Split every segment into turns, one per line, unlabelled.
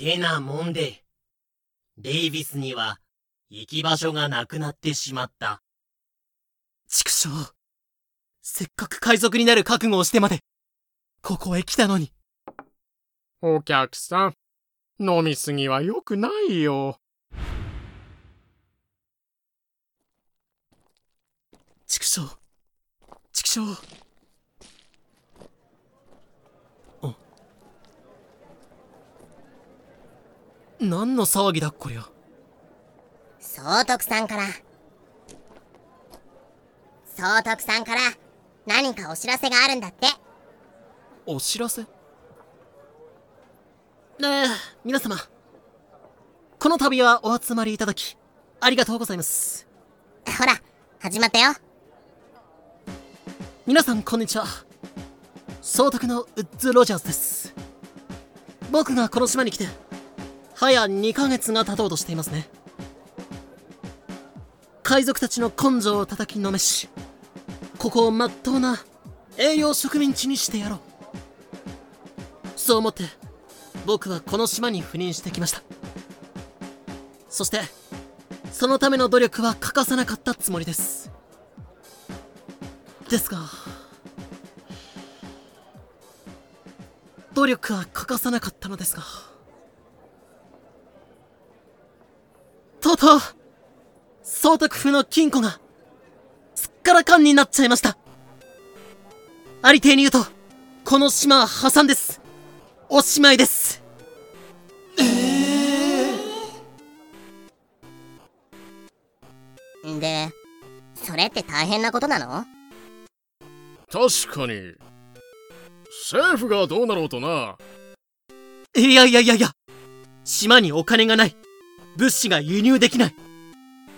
てなもんで、デイビスには行き場所がなくなってしまった。
畜生。せっかく海賊になる覚悟をしてまで、ここへ来たのに。
お客さん、飲みすぎは良くないよ。
畜生。畜生。何の騒ぎだこりゃ。
総督さんから。総督さんから何かお知らせがあるんだって。
お知らせ？ねえ皆様。この度はお集まりいただきありがとうございます。
ほら始まったよ。
皆さんこんにちは。総督のウッズ・ロジャーズです。僕がこの島に来て早2ヶ月が経とうとしていますね。海賊たちの根性を叩きのめしここをまっとうな栄養植民地にしてやろう。そう思って僕はこの島に赴任してきました。そしてそのための努力は欠かさなかったつもりです。ですが努力は欠かさなかったのですが。とう総督府の金庫が、すっからかんになっちゃいました。ありていに言うと、この島は破産です。おしまいです。え
えー、で、それって大変なことなの？
確かに。政府がどうなろうとな。
いやいやいやいや、島にお金がない。物資が輸入できない。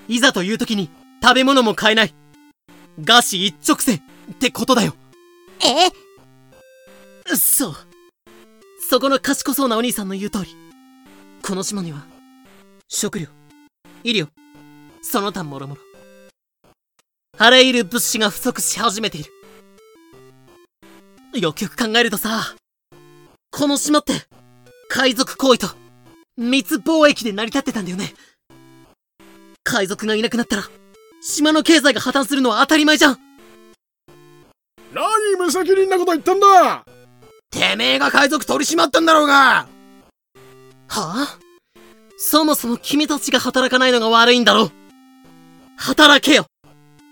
いざという時に食べ物も買えない。餓死一直線ってことだよ。
え？
そう。そこの賢そうなお兄さんの言う通り。この島には、食料、医療、その他もろもろ。あらゆる物資が不足し始めている。よくよく考えるとさ、この島って、海賊行為と、密貿易で成り立ってたんだよね。海賊がいなくなったら、島の経済が破綻するのは当たり前じゃん。
何無責任なこと言ったんだ。
てめえが海賊取り締まったんだろうが。は
あ？そもそも君たちが働かないのが悪いんだろ働けよ。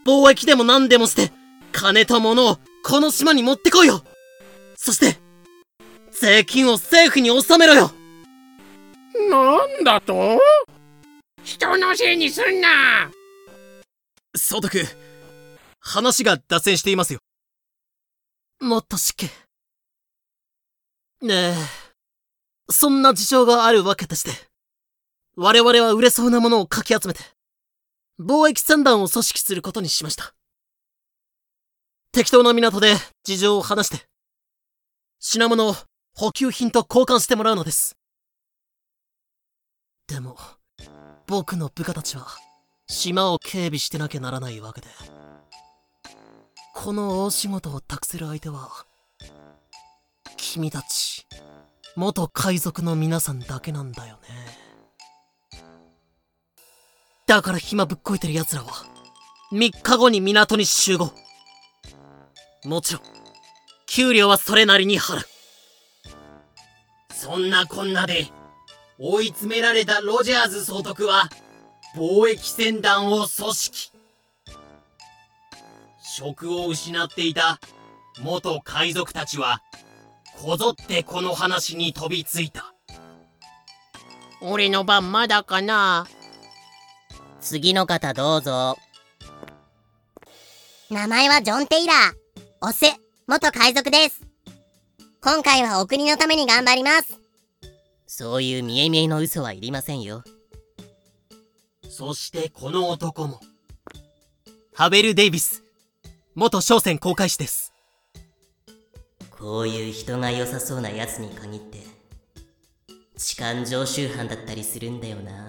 貿易でも何でもして、金と物をこの島に持ってこいよ。そして、税金を政府に納めろよ
なんだと？人のせいにすんな
総督、話が脱線していますよ。もっとしけ。ねえ、そんな事情があるわけでして、我々は売れそうなものをかき集めて、貿易船団を組織することにしました。適当な港で事情を話して、品物を補給品と交換してもらうのです。でも、僕の部下たちは、島を警備してなきゃならないわけで。この大仕事を託せる相手は、君たち、元海賊の皆さんだけなんだよね。だから暇ぶっこいてる奴らは、3日後に港に集合。もちろん、給料はそれなりに払う。
そんなこんなで、追い詰められたロジャーズ総督は、貿易船団を組織。職を失っていた元海賊たちは、こぞってこの話に飛びついた。
俺の番まだかな？
次の方どうぞ。名前はジョン・テイラー。オス、元海賊です。今回はお国のために頑張ります。
そういう見え見えの嘘はいりませんよ。
そしてこの男も。
ハベル・デイビス元商船航海士です。
こういう人が良さそうなやつに限って痴漢常習犯だったりするんだよな。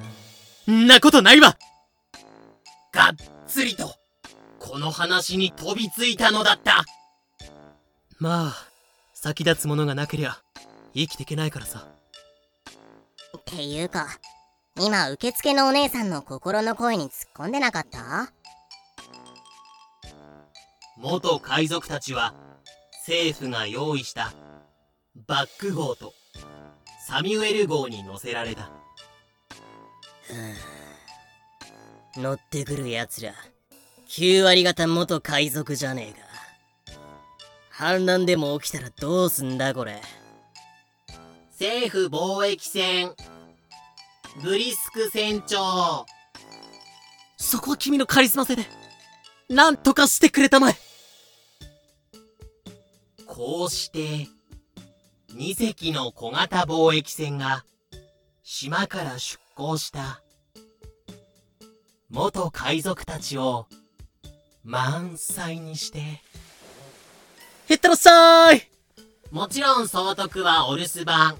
ん
なことないわ。
がっつりとこの話に飛びついたのだった。
まあ先立つものがなけりゃ生きていけないからさ
っていうか、今受付のお姉さんの心の声に突っ込んでなかった？
元海賊たちは政府が用意したバック号とサミュエル号に乗せられた。
乗ってくる奴ら9割方元海賊じゃねえか。反乱でも起きたらどうすんだこれ
政府貿易船。ブリスク船長。
そこは君のカリスマ性で、なんとかしてくれたまえ。
こうして2隻の小型貿易船が島から出港した元海賊たちを満載にして。
へったらっしゃい。
もちろん総督はお留守番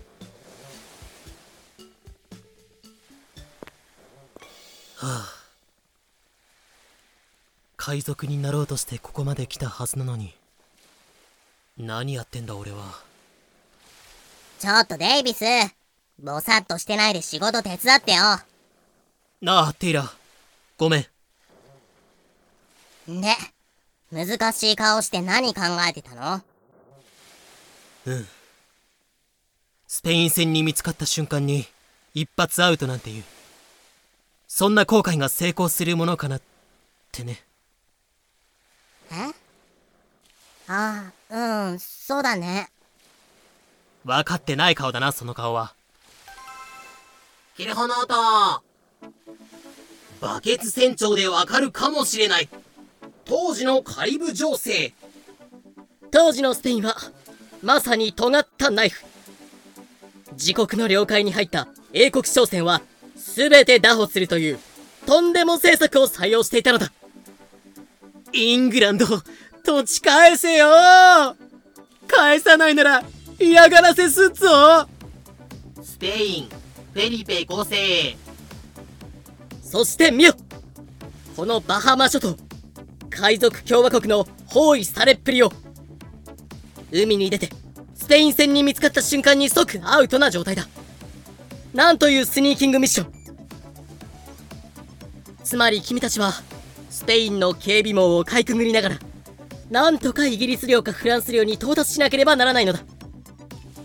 海賊になろうとしてここまで来たはずなのに。何やってんだ俺は。
ちょっとデイビス、ぼさっとしてないで仕事手伝ってよ。
なあ、テイラ。ごめん。
で、難しい顔して何考えてたの？
うん。スペイン戦に見つかった瞬間に、一発アウトなんていう。そんな後悔が成功するものかなってね。
えああ、うん、そうだね。
分かってない顔だな、その顔は。
キルホノートバケツ船長でわかるかもしれない。当時のカリブ情勢。
当時のスペインはまさに尖ったナイフ。自国の領海に入った英国商船は全て拿捕するというとんでも政策を採用していたのだ。
イングランド、土地返せよ。返さないなら、嫌がらせすっぞ。
スペインフェリペ5世。
そして見よこのバハマ諸島海賊共和国の包囲されっぷりを。海に出てスペイン船に見つかった瞬間に即アウトな状態だ。なんというスニーキングミッション。つまり君たちはスペインの警備網をかいくぐりながらなんとかイギリス領かフランス領に到達しなければならないのだ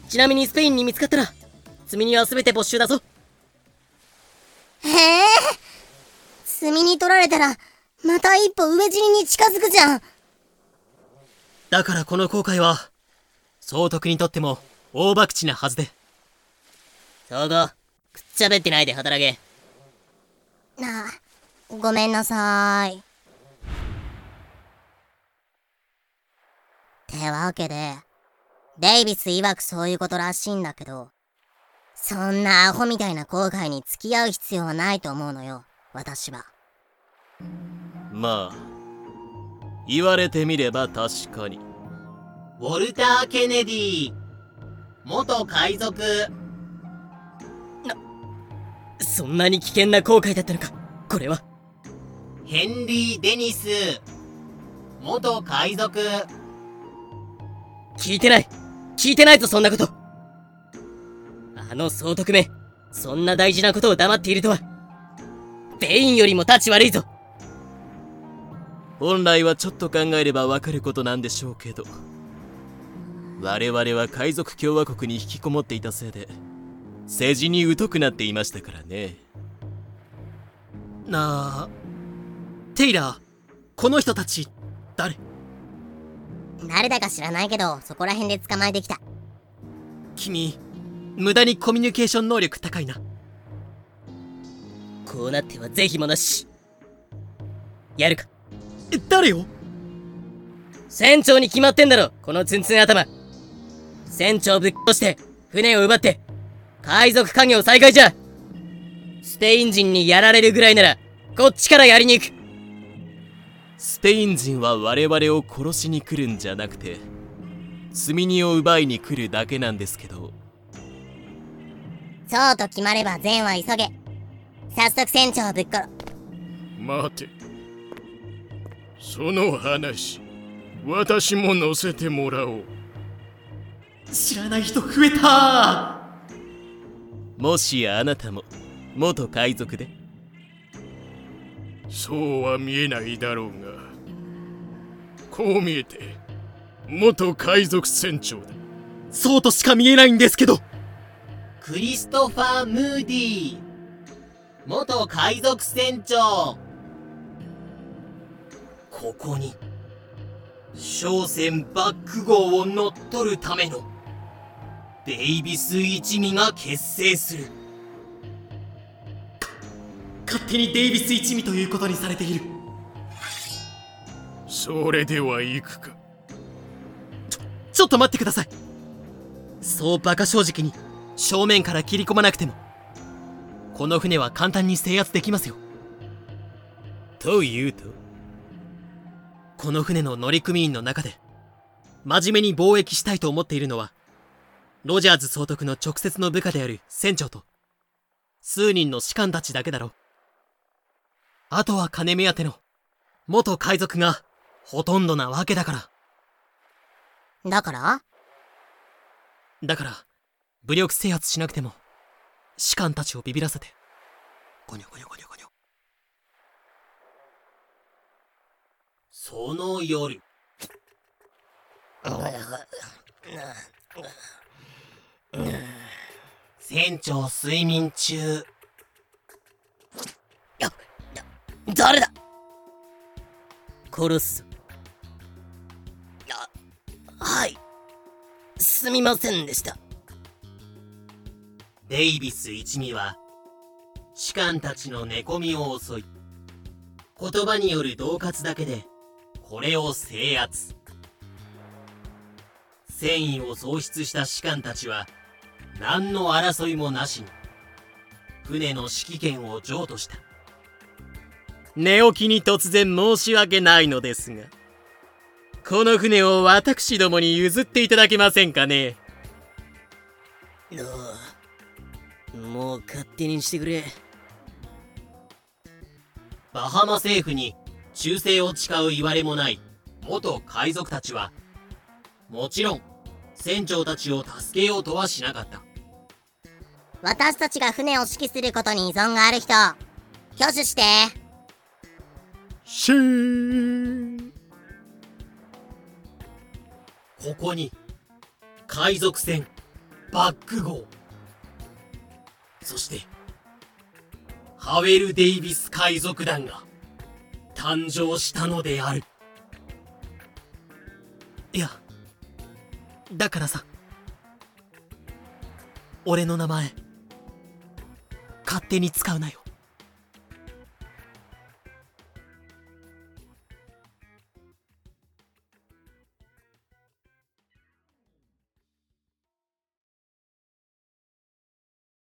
ちなみにスペインに見つかったら積み荷は全て没収だぞ
へえ。炭に取られたら、また一歩上尻に近づくじゃん。
だからこの航海は、総督にとっても大博打なはずで。
東郷くっちゃべってないで働け
なあ、ごめんなさい。てわけで、デイビス曰くそういうことらしいんだけど、そんなアホみたいな後悔に付き合う必要はないと思うのよ、私は。
まあ言われてみれば確かに。
ウォルター・ケネディ元海賊。
そんなに危険な航海だったのかこれは。
ヘンリー・デニス元海賊
聞いてない。聞いてないぞそんなこと。あの総督め。そんな大事なことを黙っているとは。ベインよりも立ち悪いぞ。
本来はちょっと考えればわかることなんでしょうけど。我々は海賊共和国に引きこもっていたせいで政治に疎くなっていましたからね。
なあ、テイラー、この人たち、誰？
誰だか知らないけど、そこら辺で捕まえてきた。
君、無駄にコミュニケーション能力高いな。
こうなっては是非もなし。やるか。
え誰よ？
船長に決まってんだろ。このツンツン頭。船長ぶっ殺して船を奪って海賊家業再開じゃ。スペイン人にやられるぐらいならこっちからやりに行く
スペイン人は我々を殺しに来るんじゃなくて積み荷を奪いに来るだけなんですけど
そうと決まれば善は急げ。早速船長をぶっ殺。
待てその話私も乗せてもらおう
知らない人増えた
もしやあなたも元海賊で
そうは見えないだろうがこう見えて元海賊船長だ。
そうとしか見えないんですけど。
クリストファー・ムーディー。元海賊船長。ここに商船バック号を乗っ取るためのデイビス一味が結成する
勝手にデイビス一味ということにされている。
それではいくか。
ちょっと待ってください。そう馬鹿正直に正面から切り込まなくてもこの船は簡単に制圧できますよ。
というと？
この船の乗組員の中で真面目に貿易したいと思っているのはロジャーズ総督の直接の部下である船長と数人の士官たちだけだろあとは金目当ての元海賊がほとんどなわけだから。
だから？
だから武力制圧しなくても士官たちをビビらせて。ゴニョゴニョゴニョゴニョ。
その夜。船長睡眠中
誰だ？殺すあはい。すみませんでした。
デイビス一味は士官たちの寝込みを襲い言葉による恫喝だけでこれを制圧。戦意を喪失した士官たちは何の争いもなしに船の指揮権を譲渡した。
寝起きに突然申し訳ないのですがこの船を私どもに譲っていただけませんかね？
ああもう勝手にしてくれ。
バハマ政府に忠誠を誓う言われもない元海賊たちはもちろん船長たちを助けようとはしなかった。
私たちが船を指揮することに依存がある人挙手して
シーン
ここに海賊船バック号。そしてハウェル・デイビス海賊団が誕生したのである。
いやだからさ俺の名前勝手に使うなよ。